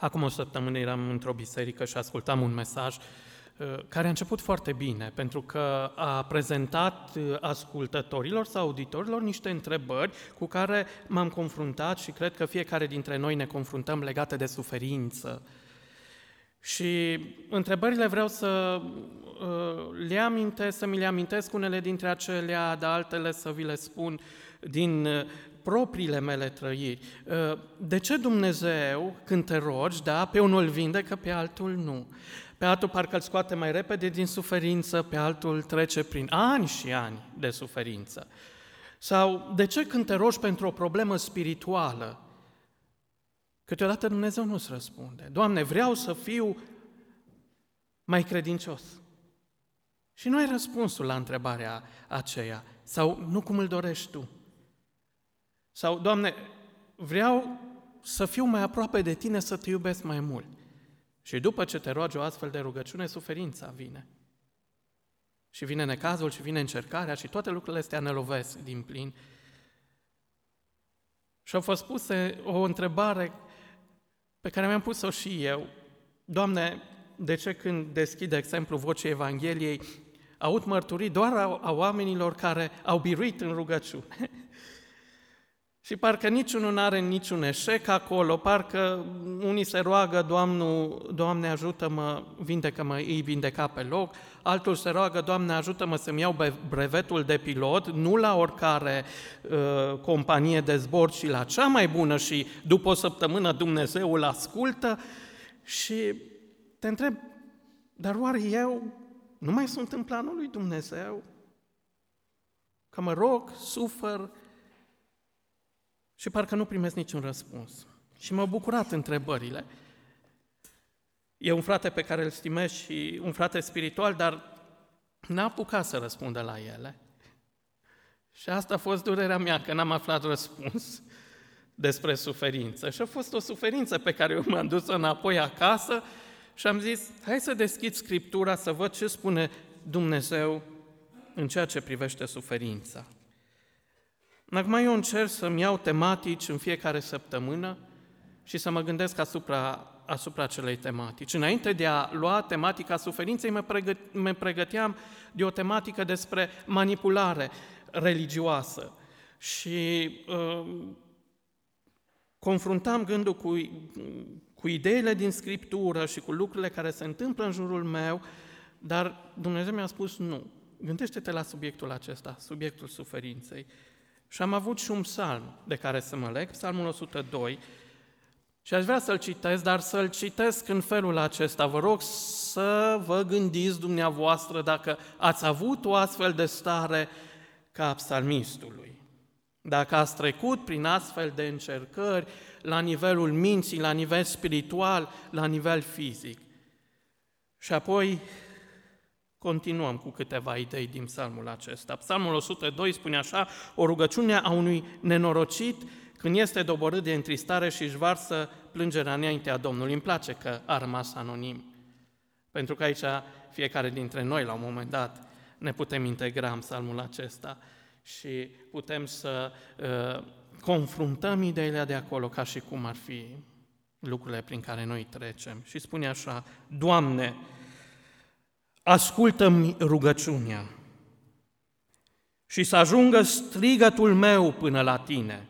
Acum o săptămână eram într-o biserică și ascultam un mesaj uh, care a început foarte bine, pentru că a prezentat uh, ascultătorilor sau auditorilor niște întrebări cu care m-am confruntat și cred că fiecare dintre noi ne confruntăm legate de suferință. Și întrebările vreau să uh, le amintesc, să mi le amintesc unele dintre acelea, dar altele să vi le spun din propriile mele trăiri. Uh, de ce Dumnezeu, când te rogi, da, pe unul îl vindecă, pe altul nu? Pe altul parcă îl scoate mai repede din suferință, pe altul trece prin ani și ani de suferință. Sau de ce când te rogi pentru o problemă spirituală, câteodată Dumnezeu nu-ți răspunde. Doamne, vreau să fiu mai credincios. Și nu ai răspunsul la întrebarea aceea, sau nu cum îl dorești tu. Sau, Doamne, vreau să fiu mai aproape de Tine, să Te iubesc mai mult. Și după ce te rogi o astfel de rugăciune, suferința vine. Și vine necazul și vine încercarea și toate lucrurile astea ne lovesc din plin. Și au fost puse o întrebare pe care mi-am pus-o și eu. Doamne, de ce când deschid, de exemplu, vocea Evangheliei, aud mărturii doar a, a oamenilor care au biruit în rugăciune? Și parcă niciunul nu are niciun eșec acolo, parcă unii se roagă, Doamne, Doamne ajută-mă, vindecă-mă, îi vindeca pe loc, altul se roagă, Doamne ajută-mă să-mi iau brevetul de pilot, nu la oricare uh, companie de zbor, ci la cea mai bună și după o săptămână Dumnezeu îl ascultă și te întreb, dar oare eu nu mai sunt în planul lui Dumnezeu? Că mă rog, sufăr, și parcă nu primesc niciun răspuns. Și m-au bucurat întrebările. E un frate pe care îl stimez și un frate spiritual, dar n-a apucat să răspundă la ele. Și asta a fost durerea mea, că n-am aflat răspuns despre suferință. Și a fost o suferință pe care eu m-am dus înapoi acasă și am zis, hai să deschid Scriptura să văd ce spune Dumnezeu în ceea ce privește suferința. Acum eu încerc să-mi iau tematici în fiecare săptămână și să mă gândesc asupra, asupra acelei tematici. Înainte de a lua tematica suferinței, mă, pregă, mă pregăteam de o tematică despre manipulare religioasă și uh, confruntam gândul cu, cu ideile din Scriptură și cu lucrurile care se întâmplă în jurul meu, dar Dumnezeu mi-a spus nu. Gândește-te la subiectul acesta, subiectul suferinței. Și am avut și un psalm de care să mă leg, psalmul 102, și aș vrea să-l citesc, dar să-l citesc în felul acesta. Vă rog să vă gândiți dumneavoastră dacă ați avut o astfel de stare ca psalmistului. Dacă ați trecut prin astfel de încercări la nivelul minții, la nivel spiritual, la nivel fizic. Și apoi Continuăm cu câteva idei din psalmul acesta. Psalmul 102 spune așa, o rugăciune a unui nenorocit când este doborât de întristare și își varsă plângerea înaintea Domnului. Îmi place că a rămas anonim, pentru că aici fiecare dintre noi la un moment dat ne putem integra în psalmul acesta și putem să uh, confruntăm ideile de acolo ca și cum ar fi lucrurile prin care noi trecem. Și spune așa, Doamne, ascultă-mi rugăciunea și să ajungă strigătul meu până la tine.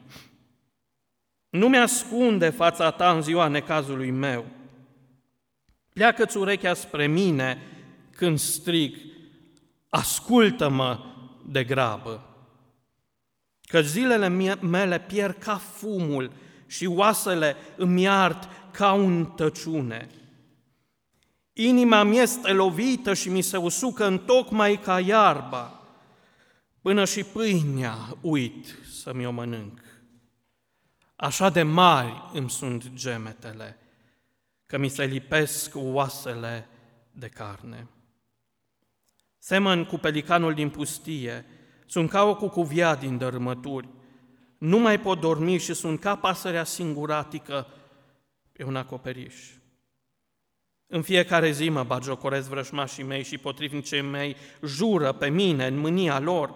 Nu mi-ascunde fața ta în ziua necazului meu. Pleacă-ți urechea spre mine când strig, ascultă-mă de grabă. Că zilele mele pierd ca fumul și oasele îmi ard ca un tăciune. Inima mi este lovită și mi se usucă în tocmai ca iarba, până și pâinea uit să mi-o mănânc. Așa de mari îmi sunt gemetele, că mi se lipesc oasele de carne. Semăn cu pelicanul din pustie, sunt ca o cucuvia din dărâmături, nu mai pot dormi și sunt ca pasărea singuratică pe un acoperiș. În fiecare zi mă bagiocoresc vrășmașii mei și potrivnicii mei jură pe mine în mânia lor.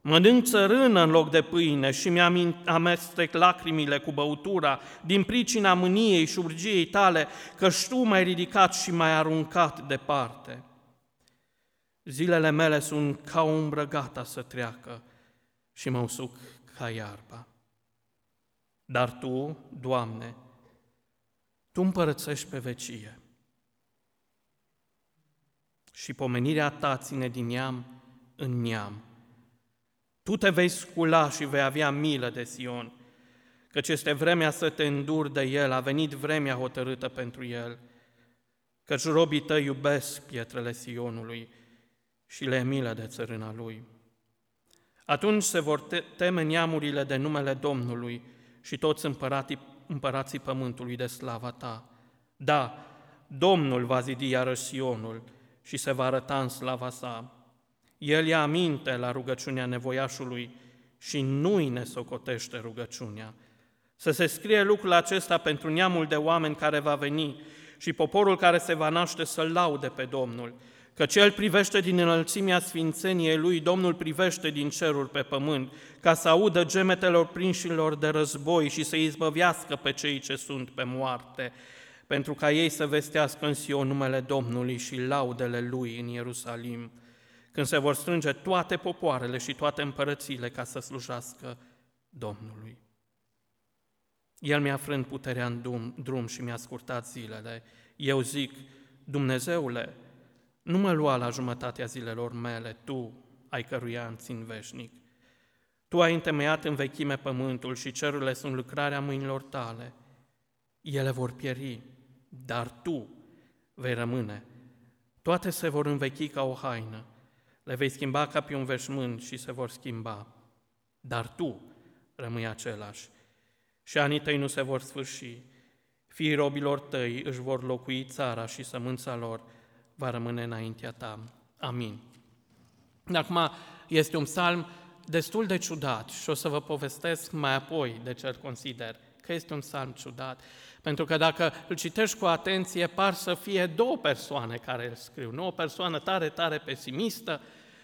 Mănânc țărână în loc de pâine și mi-am amestec lacrimile cu băutura din pricina mâniei și urgiei tale, că tu m-ai ridicat și m-ai aruncat departe. Zilele mele sunt ca o umbră gata să treacă și mă usuc ca iarba. Dar Tu, Doamne, Tu împărățești pe vecie și pomenirea Ta ține din neam în neam. Tu te vei scula și vei avea milă de Sion, căci este vremea să te înduri de el, a venit vremea hotărâtă pentru el, căci robii tăi iubesc pietrele Sionului și le milă de țărâna lui. Atunci se vor teme neamurile de numele Domnului și toți împărații, împărații pământului de slava ta. Da, Domnul va zidi iarăși Sionul și se va arăta în slava sa. El ia aminte la rugăciunea nevoiașului și nu-i ne socotește rugăciunea. Să se scrie lucrul acesta pentru neamul de oameni care va veni și poporul care se va naște să-L laude pe Domnul, că cel privește din înălțimea sfințeniei Lui, Domnul privește din cerul pe pământ, ca să audă gemetelor prinșilor de război și să izbăvească pe cei ce sunt pe moarte, pentru ca ei să vestească în Sion numele Domnului și laudele Lui în Ierusalim când se vor strânge toate popoarele și toate împărățiile ca să slujească Domnului. El mi-a frânt puterea în drum, drum și mi-a scurtat zilele. Eu zic, Dumnezeule, nu mă lua la jumătatea zilelor mele, Tu ai căruia în țin veșnic. Tu ai întemeiat în vechime pământul și cerurile sunt lucrarea mâinilor tale. Ele vor pieri, dar Tu vei rămâne. Toate se vor învechi ca o haină le vei schimba ca pe un veșmânt și se vor schimba, dar tu rămâi același și anii tăi nu se vor sfârși. Fiii robilor tăi își vor locui țara și sămânța lor va rămâne înaintea ta. Amin. Acum este un psalm destul de ciudat și o să vă povestesc mai apoi de ce îl consider că este un psalm ciudat. Pentru că dacă îl citești cu atenție, par să fie două persoane care îl scriu. Nu o persoană tare, tare pesimistă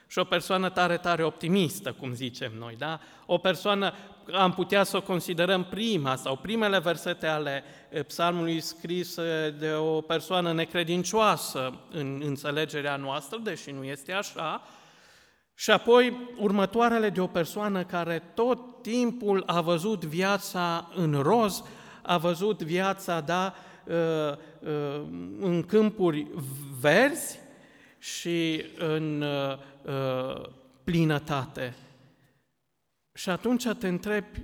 și o persoană tare, tare optimistă, cum zicem noi. Da? O persoană, am putea să o considerăm prima sau primele versete ale eh, psalmului scris eh, de o persoană necredincioasă în înțelegerea noastră, deși nu este așa, și apoi următoarele de o persoană care tot timpul a văzut viața în roz, a văzut viața, da, uh, uh, în câmpuri verzi și în uh, plinătate. Și atunci te întrebi,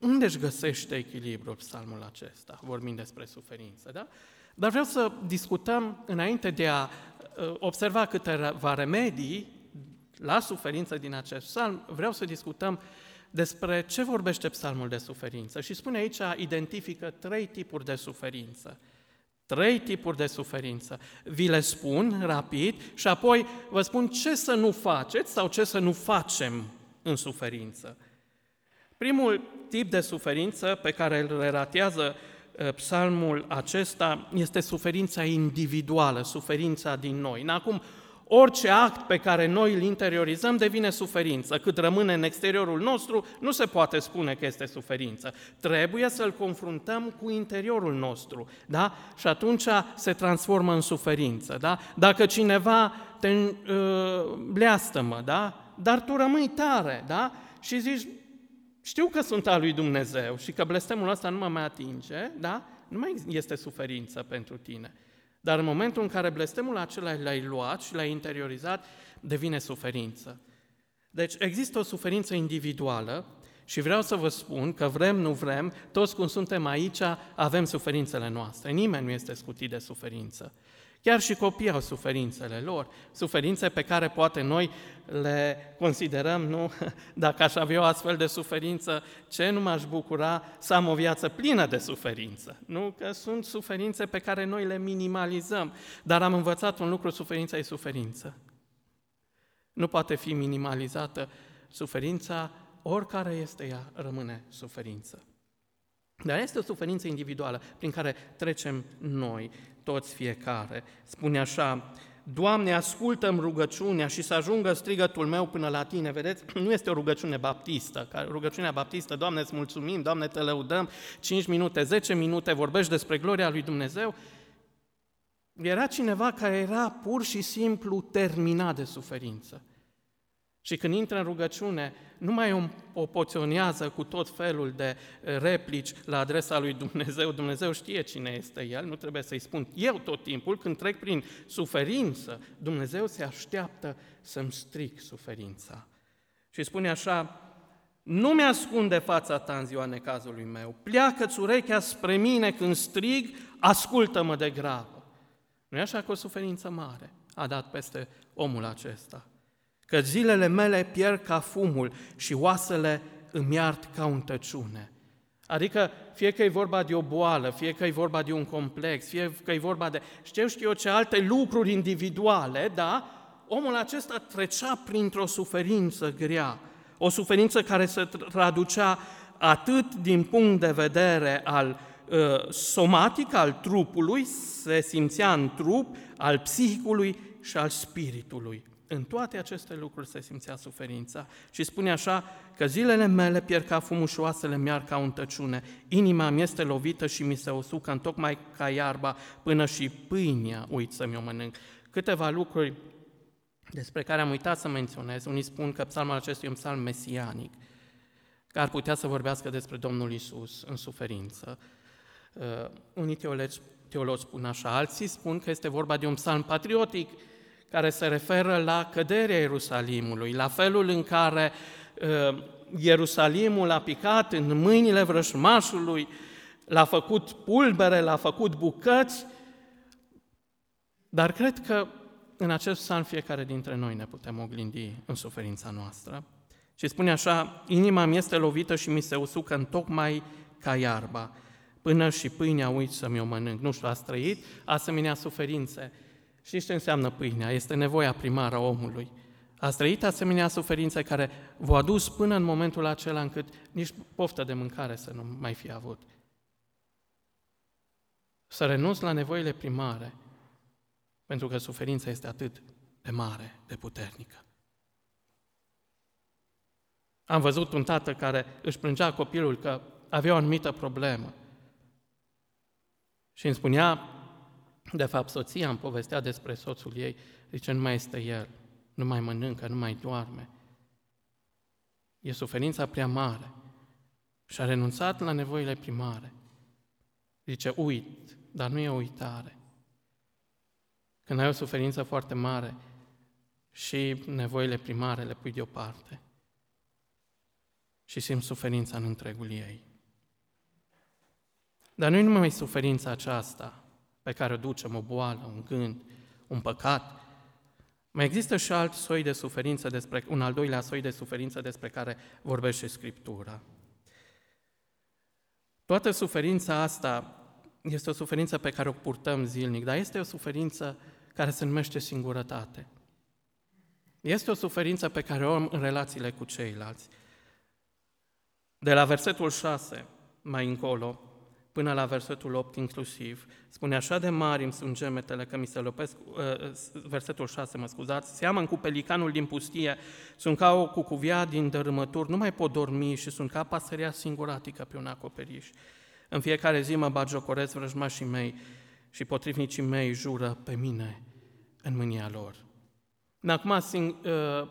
unde își găsește echilibrul psalmul acesta, vorbind despre suferință, da? Dar vreau să discutăm, înainte de a observa câteva remedii la suferință din acest psalm, vreau să discutăm despre ce vorbește psalmul de suferință. Și spune aici, identifică trei tipuri de suferință. Trei tipuri de suferință. Vi le spun rapid și apoi vă spun ce să nu faceți sau ce să nu facem în suferință. Primul tip de suferință pe care îl relatează uh, psalmul acesta este suferința individuală, suferința din noi. Acum, orice act pe care noi îl interiorizăm devine suferință. Cât rămâne în exteriorul nostru, nu se poate spune că este suferință. Trebuie să-l confruntăm cu interiorul nostru, da? Și atunci se transformă în suferință, da? Dacă cineva te uh, bleastă-mă, da? Dar tu rămâi tare, da? Și zici, știu că sunt al lui Dumnezeu și că blestemul ăsta nu mă mai atinge, da? Nu mai este suferință pentru tine. Dar în momentul în care blestemul acela l-ai luat și l-ai interiorizat, devine suferință. Deci există o suferință individuală și vreau să vă spun că vrem, nu vrem, toți cum suntem aici avem suferințele noastre. Nimeni nu este scutit de suferință. Chiar și copiii au suferințele lor, suferințe pe care poate noi le considerăm, nu? Dacă aș avea o astfel de suferință, ce nu m-aș bucura să am o viață plină de suferință? Nu? Că sunt suferințe pe care noi le minimalizăm, dar am învățat un lucru, suferința e suferință. Nu poate fi minimalizată suferința, oricare este ea, rămâne suferință. Dar este o suferință individuală prin care trecem noi, toți fiecare. Spune așa Doamne, ascultă-mi rugăciunea și să ajungă strigătul meu până la Tine. Vedeți, nu este o rugăciune baptistă. Rugăciunea baptistă, Doamne, îți mulțumim, Doamne, te lăudăm, 5 minute, 10 minute, vorbești despre gloria lui Dumnezeu. Era cineva care era pur și simplu terminat de suferință. Și când intră în rugăciune, nu mai o poționează cu tot felul de eh, replici la adresa lui Dumnezeu. Dumnezeu știe cine este El, nu trebuie să-i spun eu tot timpul. Când trec prin suferință, Dumnezeu se așteaptă să-mi stric suferința. Și spune așa, nu mi-ascunde fața ta în ziua necazului meu, pleacă-ți urechea spre mine când strig, ascultă-mă de grabă. Nu e așa că o suferință mare a dat peste omul acesta că zilele mele pierd ca fumul și oasele îmi ard ca un tăciune. Adică fie că e vorba de o boală, fie că e vorba de un complex, fie că e vorba de știu știu eu ce alte lucruri individuale, da, omul acesta trecea printr-o suferință grea, o suferință care se traducea atât din punct de vedere al uh, somatic, al trupului, se simțea în trup, al psihicului și al spiritului. În toate aceste lucruri se simțea suferința și spune așa că zilele mele pierd ca fumul și oasele mi ca un tăciune, inima mi este lovită și mi se usucă în tocmai ca iarba, până și pâinea uit să-mi o mănânc. Câteva lucruri despre care am uitat să menționez. Unii spun că psalmul acesta e un psalm mesianic, care ar putea să vorbească despre Domnul Isus în suferință. Uh, unii teologi, teologi spun așa, alții spun că este vorba de un psalm patriotic, care se referă la căderea Ierusalimului, la felul în care uh, Ierusalimul a picat în mâinile vrășmașului, l-a făcut pulbere, l-a făcut bucăți, dar cred că în acest psalm fiecare dintre noi ne putem oglindi în suferința noastră. Și spune așa, inima mi este lovită și mi se usucă în tocmai ca iarba, până și pâinea uit să-mi o mănânc. Nu știu, ați trăit asemenea suferințe Știți ce înseamnă pâinea? Este nevoia primară a omului. Ați trăit asemenea suferințe care v-au adus până în momentul acela încât nici poftă de mâncare să nu mai fi avut. Să renunți la nevoile primare, pentru că suferința este atât de mare, de puternică. Am văzut un tată care își plângea copilul că avea o anumită problemă și îmi spunea, de fapt, soția îmi povestea despre soțul ei, zice, nu mai este el, nu mai mănâncă, nu mai doarme. E suferința prea mare și a renunțat la nevoile primare. Zice, uit, dar nu e o uitare. Când ai o suferință foarte mare și nevoile primare le pui deoparte și simți suferința în întregul ei. Dar nu e numai suferința aceasta, pe care o ducem, o boală, un gând, un păcat. Mai există și alt soi de suferință, despre, un al doilea soi de suferință despre care vorbește Scriptura. Toată suferința asta este o suferință pe care o purtăm zilnic, dar este o suferință care se numește singurătate. Este o suferință pe care o am în relațiile cu ceilalți. De la versetul 6 mai încolo, până la versetul 8 inclusiv, spune așa de mari îmi sunt gemetele că mi se lopesc, uh, versetul 6, mă scuzați, seamăn cu pelicanul din pustie, sunt ca o cucuvia din dărâmături, nu mai pot dormi și sunt ca pasărea singuratică pe un acoperiș. În fiecare zi mă bagiocoresc vrăjmașii mei și potrivnicii mei jură pe mine în mânia lor. Acum, uh,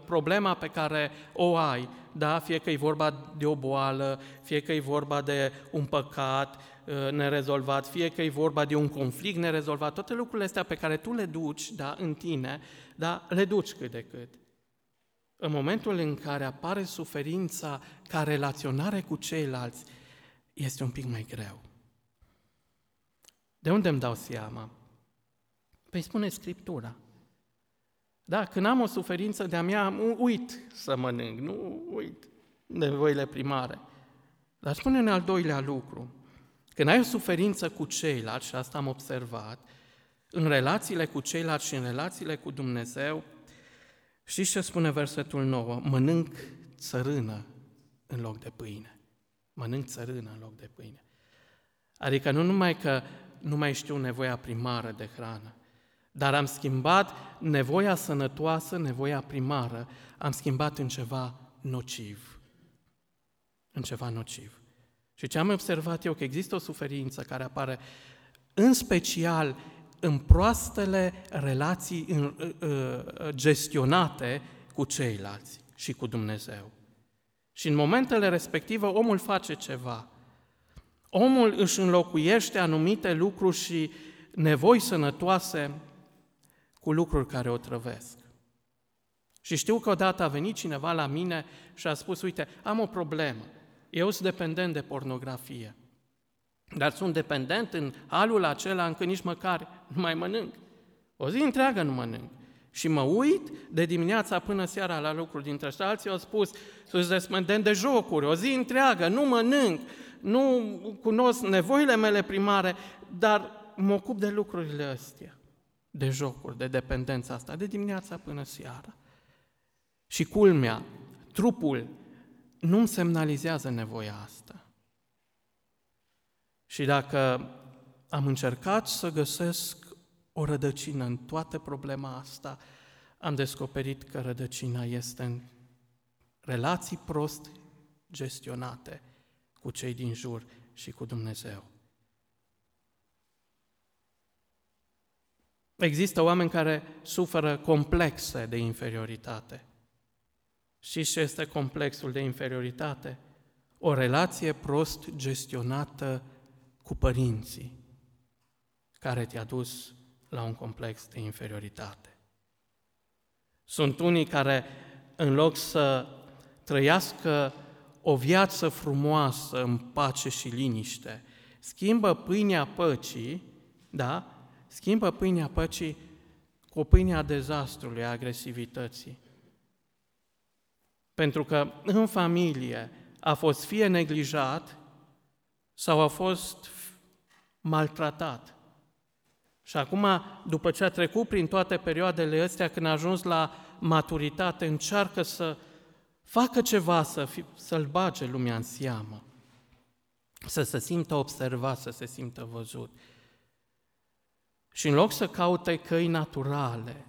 problema pe care o ai, da, fie că e vorba de o boală, fie că e vorba de un păcat, Uh, nerezolvat, fie că e vorba de un conflict nerezolvat, toate lucrurile astea pe care tu le duci da, în tine, da, le duci cât de cât. În momentul în care apare suferința ca relaționare cu ceilalți, este un pic mai greu. De unde îmi dau seama? Păi spune Scriptura. Da, când am o suferință de-a mea, uit să mănânc, nu uit nevoile primare. Dar spune un al doilea lucru. Când ai o suferință cu ceilalți, și asta am observat, în relațiile cu ceilalți și în relațiile cu Dumnezeu, știți ce spune versetul 9? Mănânc țărână în loc de pâine. Mănânc țărână în loc de pâine. Adică nu numai că nu mai știu nevoia primară de hrană, Dar am schimbat nevoia sănătoasă, nevoia primară, am schimbat în ceva nociv. În ceva nociv. Și ce am observat eu, că există o suferință care apare în special în proastele relații în, uh, uh, gestionate cu ceilalți și cu Dumnezeu. Și în momentele respective omul face ceva. Omul își înlocuiește anumite lucruri și nevoi sănătoase cu lucruri care o trăvesc. Și știu că odată a venit cineva la mine și a spus, uite, am o problemă, eu sunt dependent de pornografie, dar sunt dependent în halul acela încât nici măcar nu mai mănânc. O zi întreagă nu mănânc. Și mă uit de dimineața până seara la lucruri dintre ăștia. Alții au spus, sunt dependent de jocuri, o zi întreagă, nu mănânc, nu cunosc nevoile mele primare, dar mă ocup de lucrurile astea, de jocuri, de dependența asta, de dimineața până seara. Și culmea, trupul nu-mi semnalizează nevoia asta. Și dacă am încercat să găsesc o rădăcină în toată problema asta, am descoperit că rădăcina este în relații prost gestionate cu cei din jur și cu Dumnezeu. Există oameni care suferă complexe de inferioritate. Și ce este complexul de inferioritate? O relație prost gestionată cu părinții, care te-a dus la un complex de inferioritate. Sunt unii care, în loc să trăiască o viață frumoasă, în pace și liniște, schimbă pâinea păcii, da? Schimbă pâinea păcii cu pâinea dezastrului, a agresivității. Pentru că în familie a fost fie neglijat sau a fost maltratat. Și acum, după ce a trecut prin toate perioadele astea, când a ajuns la maturitate, încearcă să facă ceva, să fi, să-l bage lumea în seamă, să se simtă observat, să se simtă văzut. Și în loc să caute căi naturale,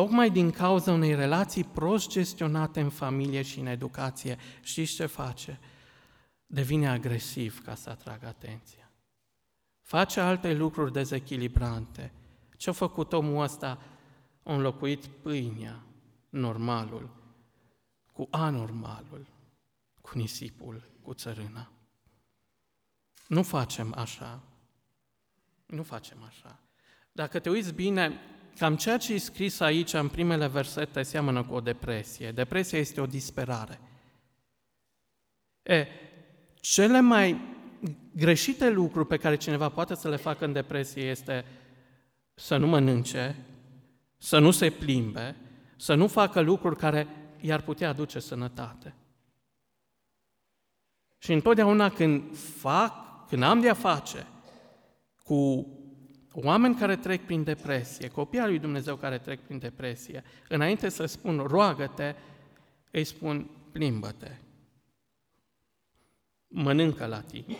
tocmai din cauza unei relații prost gestionate în familie și în educație, știți ce face? Devine agresiv ca să atragă atenția face alte lucruri dezechilibrante. Ce-a făcut omul ăsta? A înlocuit pâinea, normalul, cu anormalul, cu nisipul, cu țărâna. Nu facem așa. Nu facem așa. Dacă te uiți bine, cam ceea ce e scris aici în primele versete seamănă cu o depresie. Depresia este o disperare. E, cele mai greșite lucruri pe care cineva poate să le facă în depresie este să nu mănânce, să nu se plimbe, să nu facă lucruri care i-ar putea aduce sănătate. Și întotdeauna când fac, când am de-a face cu oameni care trec prin depresie, copii al lui Dumnezeu care trec prin depresie, înainte să spun roagă-te, îi spun plimbă-te, mănâncă la tine,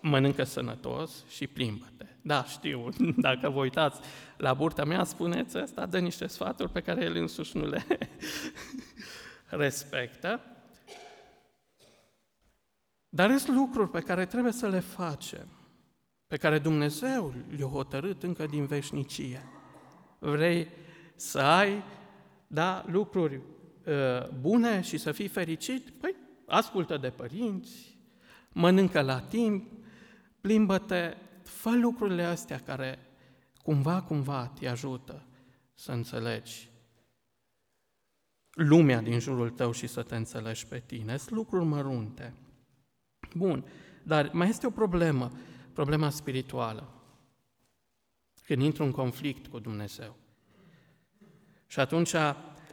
mănâncă sănătos și plimbă-te. Da, știu, dacă vă uitați la burta mea, spuneți asta, dă niște sfaturi pe care el însuși nu le respectă. Dar sunt lucruri pe care trebuie să le facem, pe care Dumnezeu le-a hotărât încă din veșnicie. Vrei să ai da, lucruri uh, bune și să fii fericit? Păi, ascultă de părinți, mănâncă la timp, plimbă-te, fă lucrurile astea care cumva, cumva te ajută să înțelegi lumea din jurul tău și să te înțelegi pe tine. Sunt lucruri mărunte. Bun, dar mai este o problemă, problema spirituală. Când intru în conflict cu Dumnezeu. Și atunci,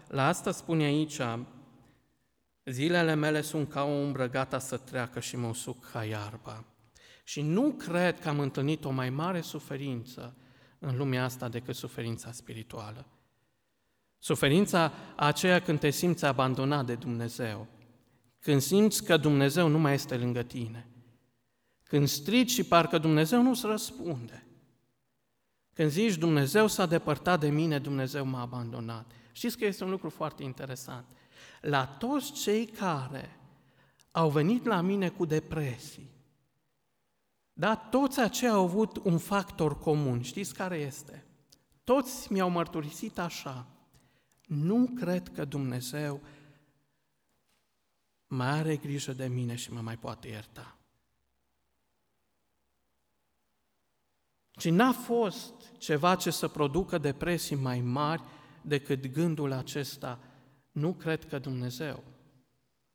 la asta spune aici, zilele mele sunt ca o umbră gata să treacă și mă usuc ca iarba. Și nu cred că am întâlnit o mai mare suferință în lumea asta decât suferința spirituală. Suferința aceea când te simți abandonat de Dumnezeu, când simți că Dumnezeu nu mai este lângă tine, când strici și parcă Dumnezeu nu-ți răspunde, Când zici Dumnezeu s-a depărtat de mine, Dumnezeu m-a abandonat. Știți că este un lucru foarte interesant. La toți cei care au venit la mine cu depresii, da, toți aceia au avut un factor comun. Știți care este? Toți mi-au mărturisit așa. Nu cred că Dumnezeu mai are grijă de mine și mă mai poate ierta. Și n-a fost ceva ce să producă depresii mai mari decât gândul acesta, nu cred că Dumnezeu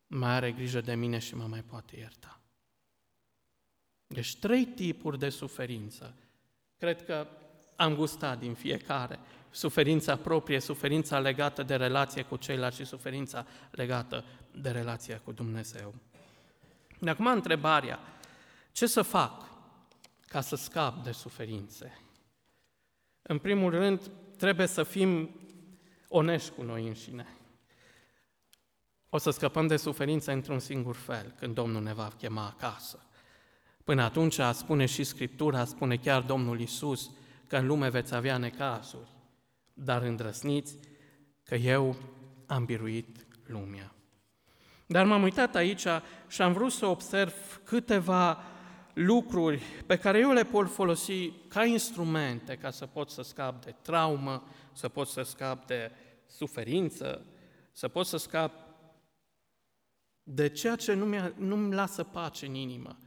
mai are grijă de mine și mă mai poate ierta. Deci trei tipuri de suferință. Cred că am gustat din fiecare. Suferința proprie, suferința legată de relație cu ceilalți și suferința legată de relația cu Dumnezeu. De acum întrebarea, ce să fac ca să scap de suferințe? În primul rând, trebuie să fim onești cu noi înșine. O să scăpăm de suferință într-un singur fel, când Domnul ne va chema acasă. Până atunci, spune și Scriptura, spune chiar Domnul Isus, că în lume veți avea necazuri, dar îndrăsniți că eu am biruit lumea. Dar m-am uitat aici și am vrut să observ câteva lucruri pe care eu le pot folosi ca instrumente ca să pot să scap de traumă, să pot să scap de suferință, să pot să scap de ceea ce nu-mi, nu-mi lasă pace în inimă,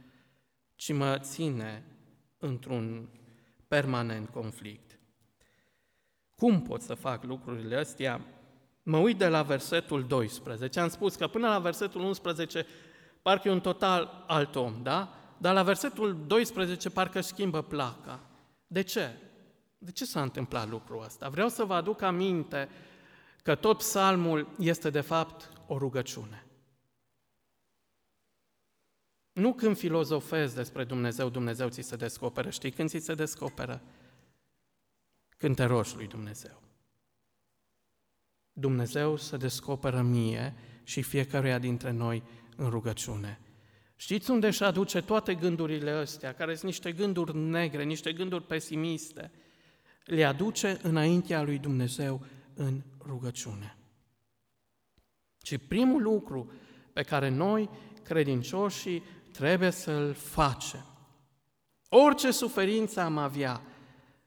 ci mă ține într-un permanent conflict. Cum pot să fac lucrurile astea? Mă uit de la versetul 12. Am spus că până la versetul 11 parcă e un total alt om, da? Dar la versetul 12 parcă schimbă placa. De ce? De ce s-a întâmplat lucrul ăsta? Vreau să vă aduc aminte că tot psalmul este de fapt o rugăciune. Nu când filozofezi despre Dumnezeu, Dumnezeu ți se descoperă. Știi când ți se descoperă? Când te rogi lui Dumnezeu. Dumnezeu se descoperă mie și fiecăruia dintre noi în rugăciune. Știți unde își aduce toate gândurile astea, care sunt niște gânduri negre, niște gânduri pesimiste? Le aduce înaintea lui Dumnezeu în rugăciune. Și primul lucru pe care noi, credincioșii, trebuie să-l facem, orice suferință am avea,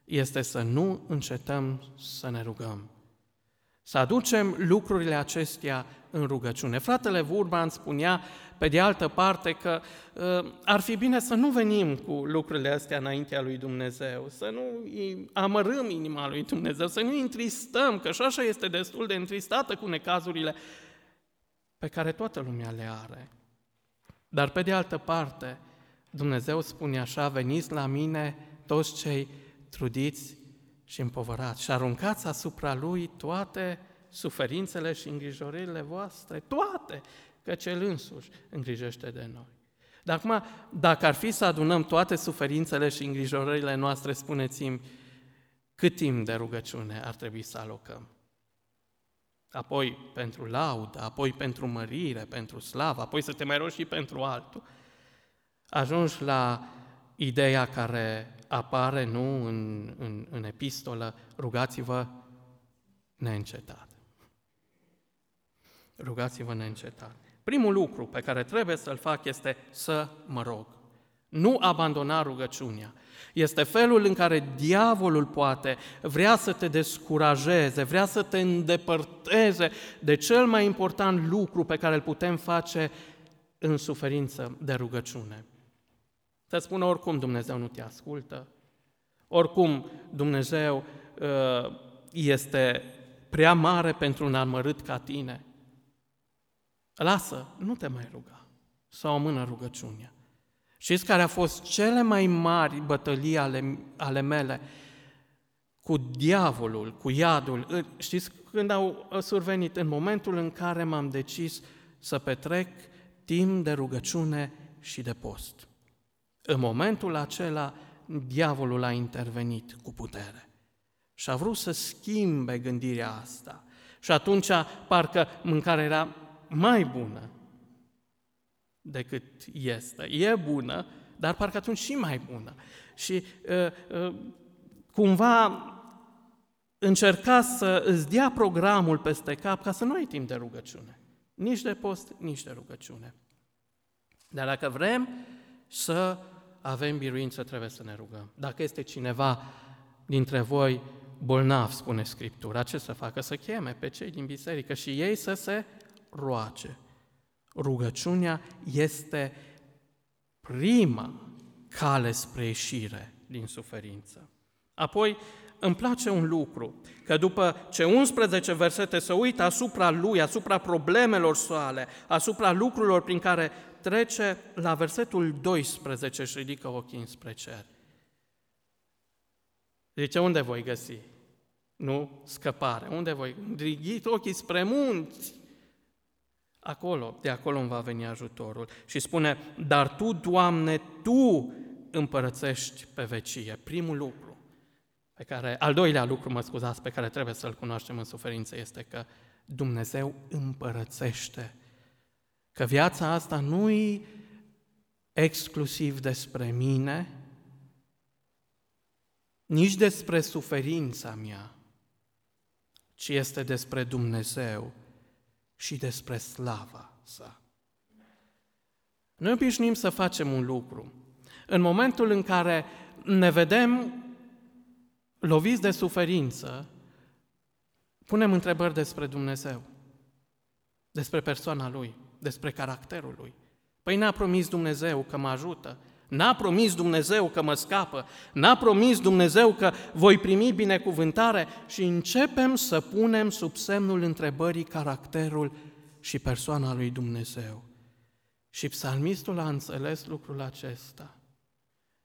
este să nu încetăm să ne rugăm. Să aducem lucrurile acestea în rugăciune. Fratele Vurban spunea, pe de altă parte, că uh, ar fi bine să nu venim cu lucrurile astea înaintea lui Dumnezeu, să nu amărâm inima lui Dumnezeu, să nu întristăm, că și așa este destul de întristată cu necazurile pe care toată lumea le are. Dar pe de altă parte, Dumnezeu spune așa, veniți la mine toți cei trudiți și împovărați și aruncați asupra Lui toate suferințele și îngrijorările voastre, toate, că Cel însuși îngrijește de noi. Dar acum, dacă ar fi să adunăm toate suferințele și îngrijorările noastre, spuneți-mi, cât timp de rugăciune ar trebui să alocăm? apoi pentru laudă, apoi pentru mărire, pentru slavă, apoi să te mai rogi și pentru altul. Ajungi la ideea care apare, nu, în, în, în epistolă, rugați-vă neîncetat. Rugați-vă neîncetat. Primul lucru pe care trebuie să-l fac este să mă rog. Nu abandona rugăciunea. Este felul în care diavolul poate vrea să te descurajeze, vrea să te îndepărteze de cel mai important lucru pe care îl putem face în suferință de rugăciune. Să spună oricum Dumnezeu nu te ascultă, oricum Dumnezeu uh, este prea mare pentru un armărât ca tine. Lasă, nu te mai ruga, să o mână rugăciunea. Știți care a fost cele mai mari bătălii ale, ale mele cu diavolul, cu iadul? Știți când au survenit? În momentul în care m-am decis să petrec timp de rugăciune și de post. În momentul acela, diavolul a intervenit cu putere și a vrut să schimbe gândirea asta. Și atunci, parcă mâncarea era mai bună, decât este. E bună, dar parcă atunci și mai bună. Și uh, uh, cumva încerca să îți dea programul peste cap ca să nu ai timp de rugăciune. Nici de post, nici de rugăciune. Dar dacă vrem să avem biruință, trebuie să ne rugăm. Dacă este cineva dintre voi bolnav, spune Scriptura, ce să facă? Să cheme pe cei din biserică și ei să se roace. Rugăciunea este prima cale spre ieșire din suferință. Apoi, îmi place un lucru, că după ce 11 versete se uită asupra lui, asupra problemelor sale, asupra lucrurilor prin care trece, la versetul 12 și ridică ochii spre cer. Zice, unde voi găsi? Nu scăpare. Unde voi? Ridic ochii spre munți. Acolo, de acolo îmi va veni ajutorul. Și spune, dar Tu, Doamne, Tu împărățești pe vecie. Primul lucru pe care, al doilea lucru, mă scuzați, pe care trebuie să-l cunoaștem în suferință este că Dumnezeu împărățește. Că viața asta nu e exclusiv despre mine, nici despre suferința mea, ci este despre Dumnezeu și despre slava sa. Noi obișnuim să facem un lucru. În momentul în care ne vedem loviți de suferință, punem întrebări despre Dumnezeu, despre persoana Lui, despre caracterul Lui. Păi n-a promis Dumnezeu că mă ajută, n-a promis Dumnezeu că mă scapă, n-a promis Dumnezeu că voi primi binecuvântare și începem să punem sub semnul întrebării caracterul și persoana lui Dumnezeu. Și psalmistul a înțeles lucrul acesta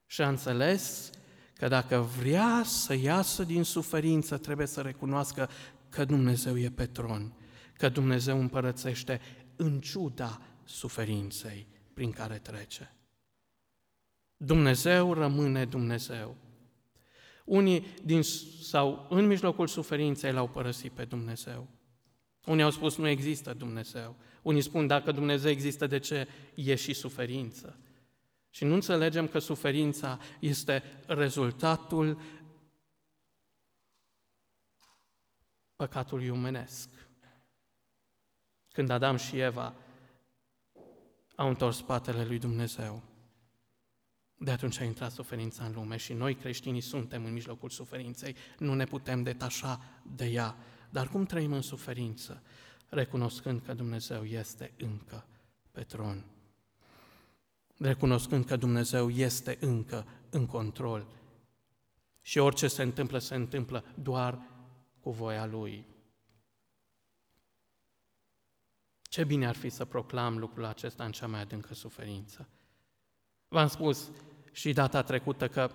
și a înțeles că dacă vrea să iasă din suferință, trebuie să recunoască că Dumnezeu e pe tron, că Dumnezeu împărățește în ciuda suferinței prin care trece. Dumnezeu rămâne Dumnezeu. Unii din, sau în mijlocul suferinței l-au părăsit pe Dumnezeu. Unii au spus nu există Dumnezeu. Unii spun dacă Dumnezeu există, de ce e și suferință? Și nu înțelegem că suferința este rezultatul păcatului umenesc. Când Adam și Eva au întors spatele lui Dumnezeu, de atunci a intrat suferința în lume și noi creștinii suntem în mijlocul suferinței, nu ne putem detașa de ea. Dar cum trăim în suferință? Recunoscând că Dumnezeu este încă pe tron recunoscând că Dumnezeu este încă în control. Și orice se întâmplă, se întâmplă doar cu voia Lui. Ce bine ar fi să proclam lucrul acesta în cea mai adâncă suferință. V-am spus și data trecută că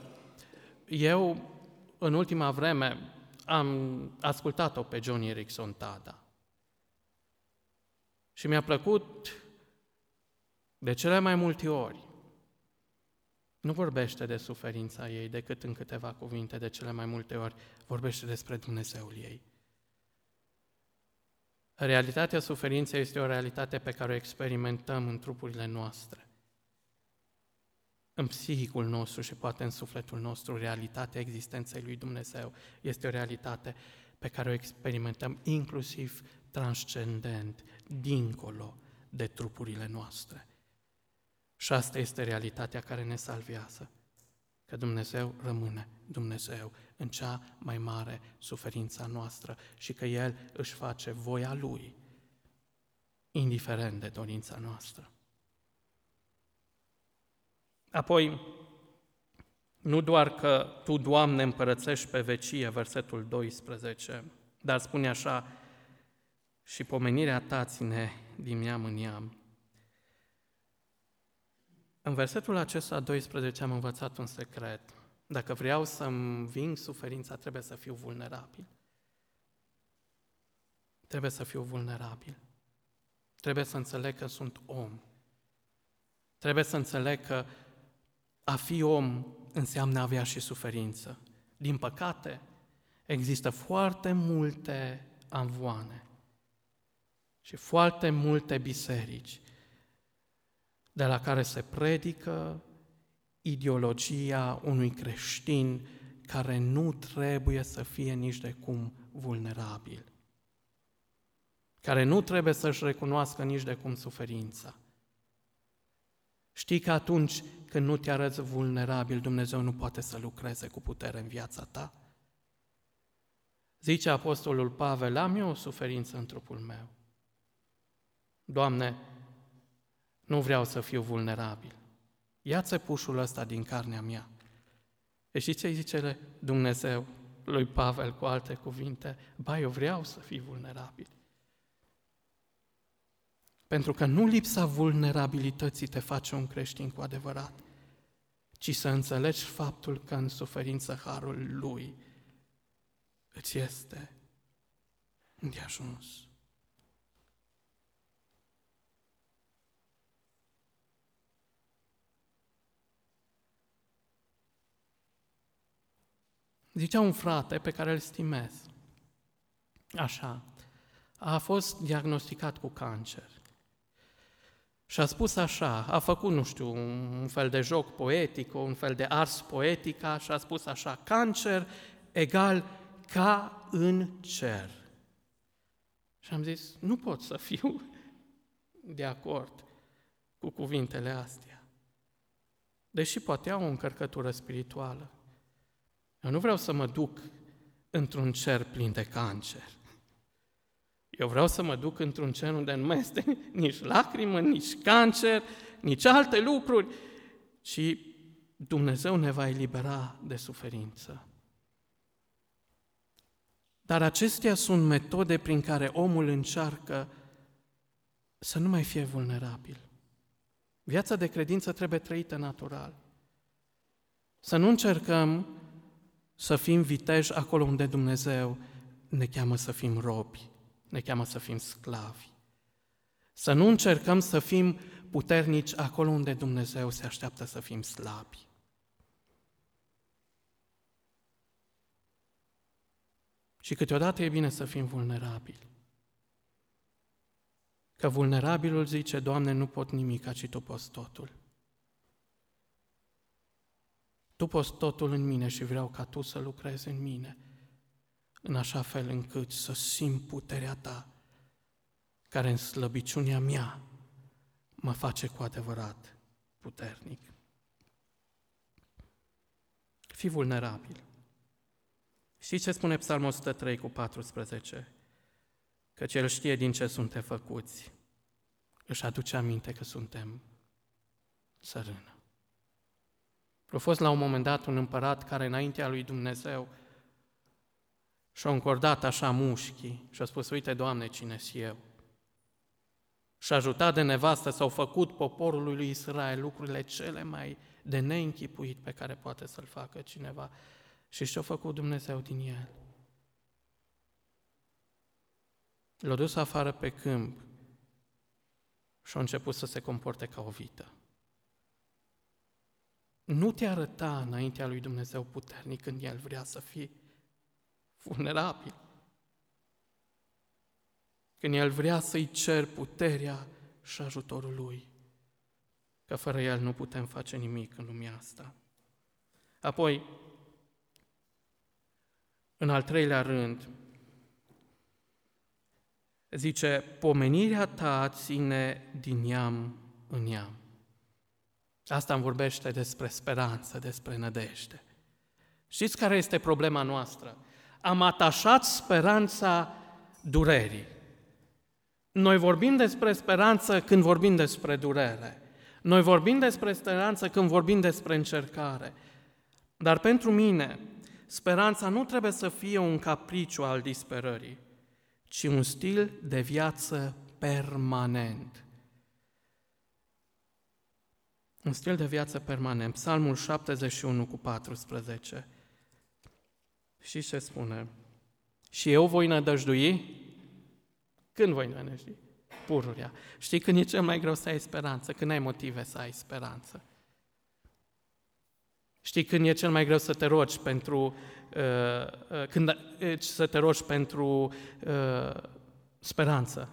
eu, în ultima vreme, am ascultat-o pe Johnny Erickson Tada. Și mi-a plăcut de cele mai multe ori, nu vorbește de suferința ei decât în câteva cuvinte, de cele mai multe ori vorbește despre Dumnezeul ei. Realitatea suferinței este o realitate pe care o experimentăm în trupurile noastre. În psihicul nostru și poate în sufletul nostru, realitatea existenței lui Dumnezeu este o realitate pe care o experimentăm inclusiv transcendent, dincolo de trupurile noastre. Și asta este realitatea care ne salvează. Că Dumnezeu rămâne Dumnezeu în cea mai mare suferința noastră și că El își face voia Lui, indiferent de dorința noastră. Apoi, nu doar că Tu, Doamne, împărățești pe vecie, versetul 12, dar spune așa, și pomenirea Ta ține din neam în neam. În versetul acesta 12 am învățat un secret. Dacă vreau să-mi ving suferința, trebuie să fiu vulnerabil. Trebuie să fiu vulnerabil. Trebuie să înțeleg că sunt om. Trebuie să înțeleg că a fi om înseamnă a avea și suferință. Din păcate, există foarte multe amvoane și foarte multe biserici de la care se predică ideologia unui creștin care nu trebuie să fie nici de cum vulnerabil, care nu trebuie să-și recunoască nici de cum suferința. Știi că atunci când nu te arăți vulnerabil, Dumnezeu nu poate să lucreze cu putere în viața ta? Zice Apostolul Pavel, am eu o suferință în trupul meu. Doamne, nu vreau să fiu vulnerabil. Ia-ți pușul ăsta din carnea mea. E știi ce zice Dumnezeu lui Pavel cu alte cuvinte? Ba, eu vreau să fiu vulnerabil. Pentru că nu lipsa vulnerabilității te face un creștin cu adevărat, ci să înțelegi faptul că în suferință harul lui îți este îndeajuns. Zicea un frate pe care îl stimez, așa, a fost diagnosticat cu cancer. Și a spus așa, a făcut, nu știu, un fel de joc poetic, un fel de ars poetica și a spus așa, cancer egal ca în cer. Și am zis, nu pot să fiu de acord cu cuvintele astea. Deși poate au o încărcătură spirituală. Eu nu vreau să mă duc într-un cer plin de cancer. Eu vreau să mă duc într-un cer unde nu mai este nici lacrimă, nici cancer, nici alte lucruri, ci Dumnezeu ne va elibera de suferință. Dar acestea sunt metode prin care omul încearcă să nu mai fie vulnerabil. Viața de credință trebuie trăită natural. Să nu încercăm să fim viteji acolo unde Dumnezeu ne cheamă să fim robi, ne cheamă să fim sclavi. Să nu încercăm să fim puternici acolo unde Dumnezeu se așteaptă să fim slabi. Și câteodată e bine să fim vulnerabili. Că vulnerabilul zice, Doamne, nu pot nimic, ci Tu poți totul. Tu poți totul în mine și vreau ca Tu să lucrezi în mine, în așa fel încât să simt puterea Ta, care în slăbiciunea mea mă face cu adevărat puternic. Fii vulnerabil. Și ce spune Psalmul 103 cu 14? Că cel știe din ce suntem făcuți. Își aduce aminte că suntem țărână. A fost la un moment dat un împărat care înaintea lui Dumnezeu și-a încordat așa mușchii și a spus, uite, Doamne, cine eu? Și a ajutat de nevastă, s-au făcut poporului lui Israel lucrurile cele mai de neînchipuit pe care poate să-l facă cineva. Și ce-a făcut Dumnezeu din el? L-a dus afară pe câmp și a început să se comporte ca o vită. Nu te arăta înaintea lui Dumnezeu puternic când El vrea să fii vulnerabil. Când El vrea să-i cer puterea și ajutorul Lui. Că fără El nu putem face nimic în lumea asta. Apoi, în al treilea rând, zice, pomenirea ta ține din neam în neam. Asta îmi vorbește despre speranță, despre nădejde. Știți care este problema noastră? Am atașat speranța durerii. Noi vorbim despre speranță când vorbim despre durere. Noi vorbim despre speranță când vorbim despre încercare. Dar pentru mine, speranța nu trebuie să fie un capriciu al disperării, ci un stil de viață permanent. Un stil de viață permanent. Psalmul 71 cu 14. Și ce spune? Și eu voi nădăjdui? Când voi nădăjdui? Pururia. Știi când e cel mai greu să ai speranță? Când ai motive să ai speranță. Știi când e cel mai greu să te rogi pentru, uh, uh, când uh, să te rogi pentru uh, speranță?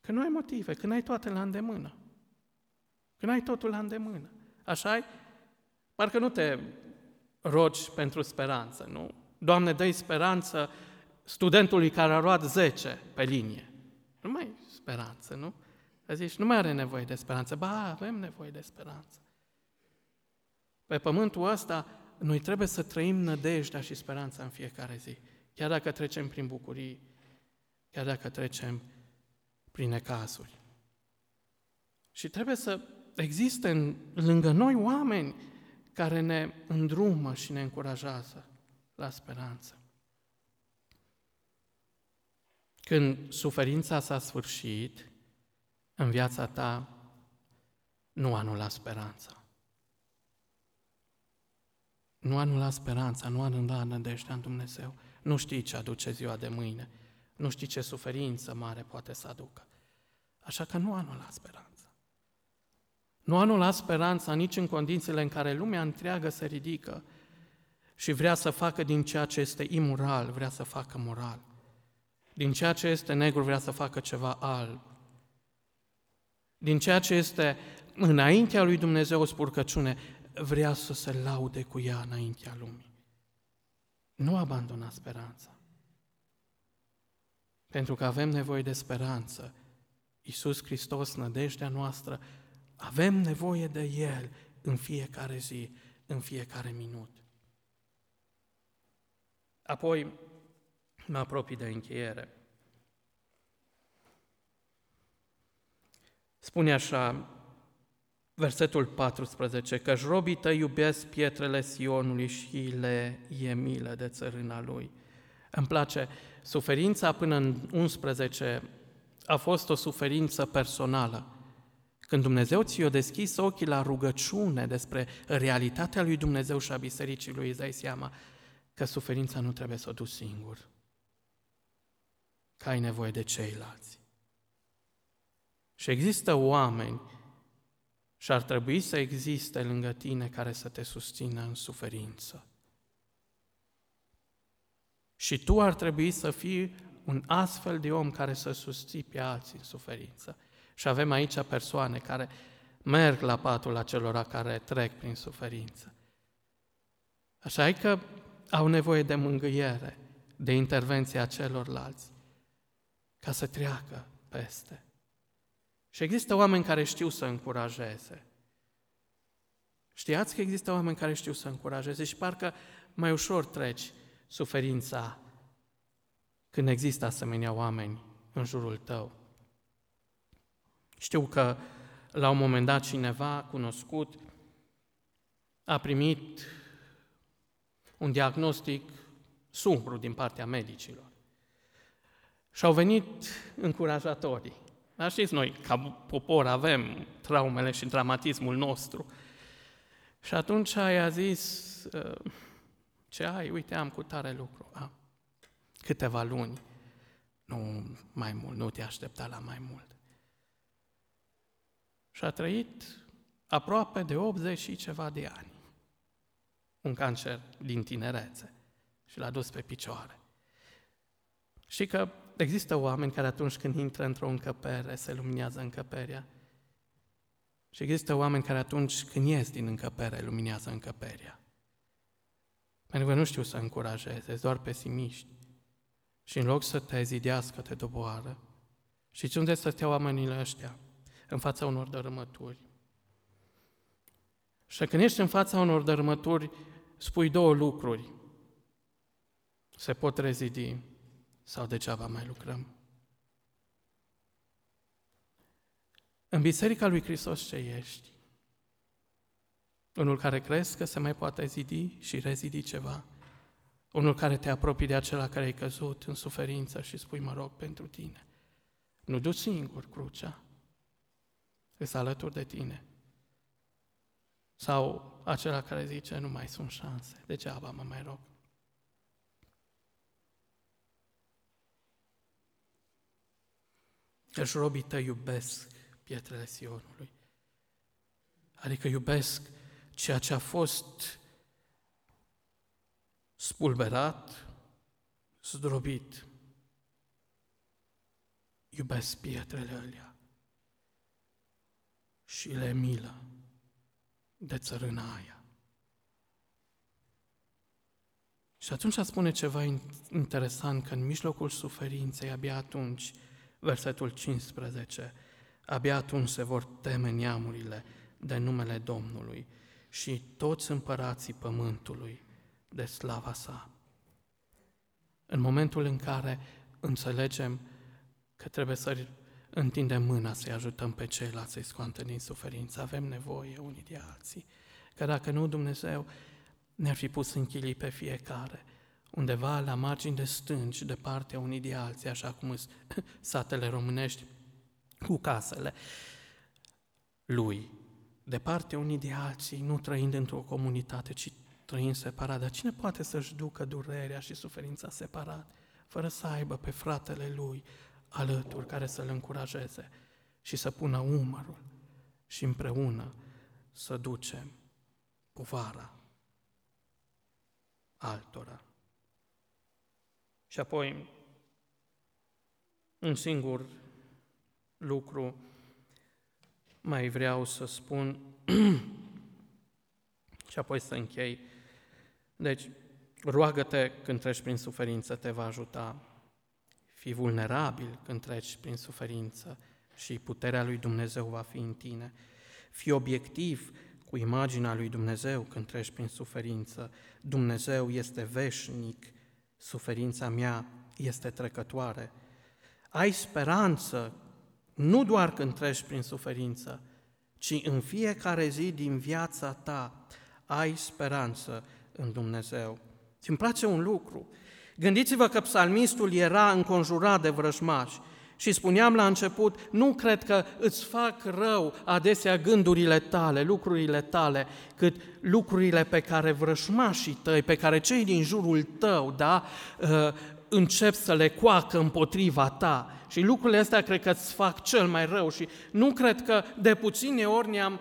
Când nu ai motive, când ai toate la îndemână. Când ai totul la îndemână. așa -i? Parcă nu te rogi pentru speranță, nu? Doamne, dă speranță studentului care a luat 10 pe linie. Nu mai speranță, nu? Zici, nu mai are nevoie de speranță. Ba, avem nevoie de speranță. Pe pământul ăsta, noi trebuie să trăim nădejdea și speranța în fiecare zi. Chiar dacă trecem prin bucurii, chiar dacă trecem prin necazuri. Și trebuie să existe în, lângă noi oameni care ne îndrumă și ne încurajează la speranță. Când suferința s-a sfârșit în viața ta, nu anula speranța. Nu anula speranța, nu anula nădejdea în Dumnezeu. Nu știi ce aduce ziua de mâine. Nu știi ce suferință mare poate să aducă. Așa că nu anula speranța. Nu anula speranța nici în condițiile în care lumea întreagă se ridică și vrea să facă din ceea ce este imoral, vrea să facă moral. Din ceea ce este negru vrea să facă ceva alb. Din ceea ce este înaintea lui Dumnezeu o spurcăciune, vrea să se laude cu ea înaintea lumii. Nu abandona speranța. Pentru că avem nevoie de speranță. Iisus Hristos, nădejdea noastră, avem nevoie de El în fiecare zi, în fiecare minut. Apoi mă apropii de încheiere. Spune așa, versetul 14, că robii tăi iubesc pietrele Sionului și le e milă de țărâna lui. Îmi place, suferința până în 11 a fost o suferință personală. Când Dumnezeu ți-o deschis ochii la rugăciune despre realitatea lui Dumnezeu și a bisericii lui, îți dai seama că suferința nu trebuie să o duci singur, că ai nevoie de ceilalți. Și există oameni și ar trebui să existe lângă tine care să te susțină în suferință. Și tu ar trebui să fii un astfel de om care să susții pe alții în suferință. Și avem aici persoane care merg la patul acelora care trec prin suferință. Așa e că au nevoie de mângâiere, de intervenția celorlalți, ca să treacă peste. Și există oameni care știu să încurajeze. Știați că există oameni care știu să încurajeze și parcă mai ușor treci suferința când există asemenea oameni în jurul tău. Știu că la un moment dat cineva cunoscut a primit un diagnostic sumbru din partea medicilor. Și au venit încurajatorii. Dar știți, noi, ca popor, avem traumele și dramatismul nostru. Și atunci i-a zis, ă, ce ai? Uite, am cu tare lucru. A, câteva luni. Nu mai mult, nu te aștepta la mai mult. Și a trăit aproape de 80 și ceva de ani. Un cancer din tinerețe. Și l-a dus pe picioare. Și că există oameni care atunci când intră într-o încăpere, se luminează încăperea. Și există oameni care atunci când ies din încăpere, luminează încăperea. Pentru că nu știu să încurajeze, doar pesimiști. Și în loc să te zidească, te doboară. Și ce unde să stea oamenii ăștia? În fața unor dărâmături. Și când ești în fața unor dărâmături, spui două lucruri. Se pot rezidi sau degeaba mai lucrăm. În Biserica lui Hristos ce ești? Unul care crezi că se mai poate zidi și rezidi ceva? Unul care te apropii de acela care ai căzut în suferință și spui, mă rog, pentru tine. Nu duci singur crucea, îți alături de tine. Sau acela care zice, nu mai sunt șanse, degeaba mă mai rog. Căci robii tăi iubesc pietrele Sionului. Adică iubesc ceea ce a fost spulberat, zdrobit. Iubesc pietrele alea și le milă de țărâna aia. Și atunci spune ceva interesant, că în mijlocul suferinței, abia atunci, versetul 15, abia atunci se vor teme neamurile de numele Domnului și toți împărații pământului de slava sa. În momentul în care înțelegem că trebuie să întindem mâna să-i ajutăm pe ceilalți să-i scoată din suferință, avem nevoie unii de alții. Că dacă nu, Dumnezeu ne-ar fi pus în chilii pe fiecare, undeva la margini de stânci, de partea unii de alții, așa cum sunt satele românești cu casele lui, de partea unii de alții, nu trăind într-o comunitate, ci trăind separat. Dar cine poate să-și ducă durerea și suferința separat, fără să aibă pe fratele lui alături care să-l încurajeze și să pună umărul și împreună să ducem povara altora. Și apoi, un singur lucru mai vreau să spun și apoi să închei. Deci, roagă-te când treci prin suferință, te va ajuta. Fii vulnerabil când treci prin suferință și puterea lui Dumnezeu va fi în tine. Fii obiectiv cu imaginea lui Dumnezeu când treci prin suferință. Dumnezeu este veșnic, suferința mea este trecătoare. Ai speranță nu doar când treci prin suferință, ci în fiecare zi din viața ta ai speranță în Dumnezeu. Și îmi place un lucru. Gândiți-vă că psalmistul era înconjurat de vrăjmași și spuneam la început, nu cred că îți fac rău adesea gândurile tale, lucrurile tale, cât lucrurile pe care vrășmașii tăi, pe care cei din jurul tău, da, uh, încep să le coacă împotriva ta. Și lucrurile astea cred că îți fac cel mai rău și nu cred că de puține ori ne-am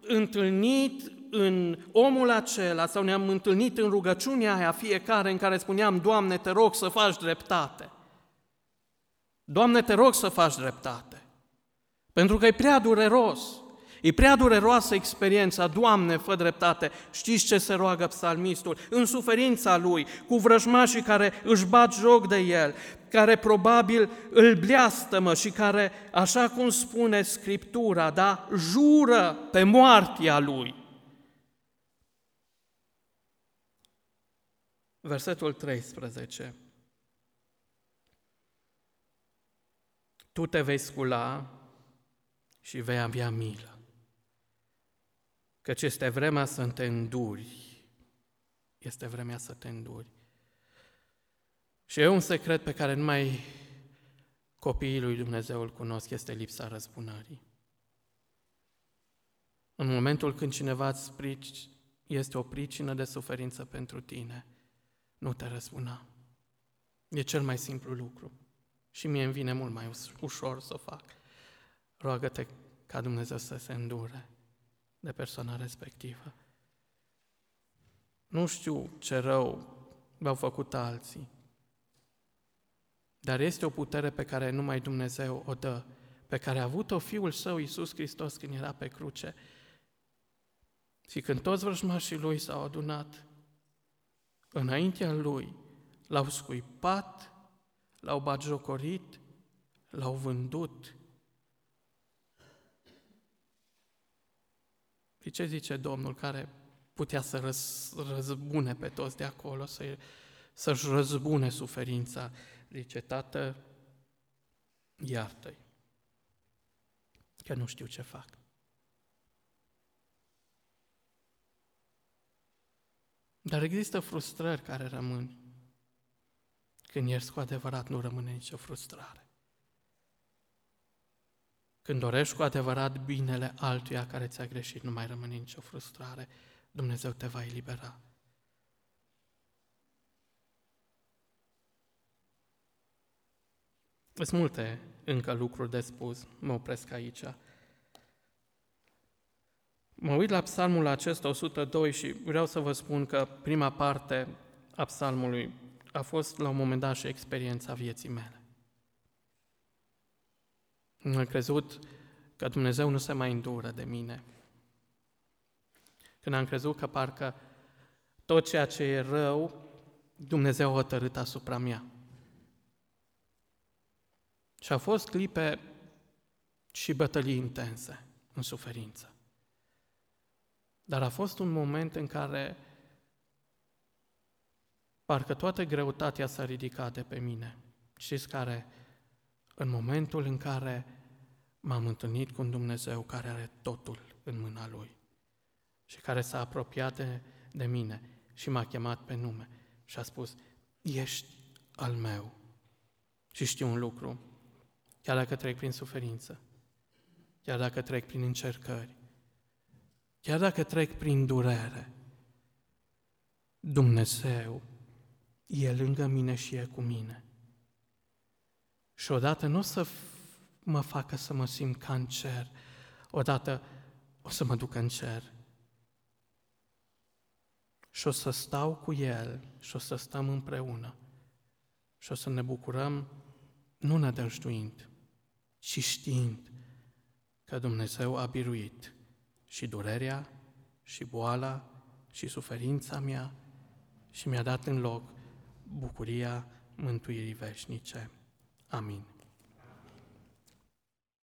întâlnit în omul acela sau ne-am întâlnit în rugăciunea aia fiecare în care spuneam, Doamne, te rog să faci dreptate. Doamne, te rog să faci dreptate. Pentru că e prea dureros. E prea dureroasă experiența, Doamne, fă dreptate. Știți ce se roagă psalmistul? În suferința lui, cu vrăjmașii care își bat joc de el, care probabil îl bleastămă și care, așa cum spune Scriptura, da, jură pe moartea lui. Versetul 13. Tu te vei scula și vei avea milă. Căci este vremea să te înduri. Este vremea să te înduri. Și e un secret pe care numai copiii lui Dumnezeu îl cunosc, este lipsa răzbunării. În momentul când cineva îți prici, este o pricină de suferință pentru tine, nu te răzbuna. E cel mai simplu lucru. Și mie îmi vine mult mai ușor să o fac. Roagă-te ca Dumnezeu să se îndure de persoana respectivă. Nu știu ce rău v-au făcut alții, dar este o putere pe care numai Dumnezeu o dă, pe care a avut-o Fiul Său, Iisus Hristos, când era pe cruce. Și când toți vrăjmașii Lui s-au adunat, înaintea Lui, l-au scuipat, l-au batjocorit, l-au vândut. Și ce zice Domnul care putea să răz, răzbune pe toți de acolo, să, să-și răzbune suferința? Zice, Tată, iartă-i, că nu știu ce fac. Dar există frustrări care rămân. Când ierți cu adevărat, nu rămâne nicio frustrare. Când dorești cu adevărat binele altuia care ți-a greșit, nu mai rămâne nicio frustrare. Dumnezeu te va elibera. Sunt multe încă lucruri de spus, mă opresc aici. Mă uit la psalmul acesta 102 și vreau să vă spun că prima parte a psalmului a fost la un moment dat și experiența vieții mele. Am crezut că Dumnezeu nu se mai îndură de mine. Când am crezut că parcă tot ceea ce e rău Dumnezeu a hotărât asupra mea. Și au fost clipe și bătălii intense în suferință. Dar a fost un moment în care parcă toată greutatea s-a ridicat de pe mine. Știți care? În momentul în care m-am întâlnit cu un Dumnezeu care are totul în mâna Lui și care s-a apropiat de, de mine și m-a chemat pe nume și a spus, ești al meu. Și știu un lucru, chiar dacă trec prin suferință, chiar dacă trec prin încercări, chiar dacă trec prin durere, Dumnezeu e lângă mine și e cu mine. Și odată nu o să mă facă să mă simt ca în cer, odată o să mă duc în cer. Și o să stau cu El și o să stăm împreună și o să ne bucurăm nu nădăjduind, ci știind că Dumnezeu a biruit și durerea, și boala, și suferința mea și mi-a dat în loc bucuria mântuirii veșnice. Amin.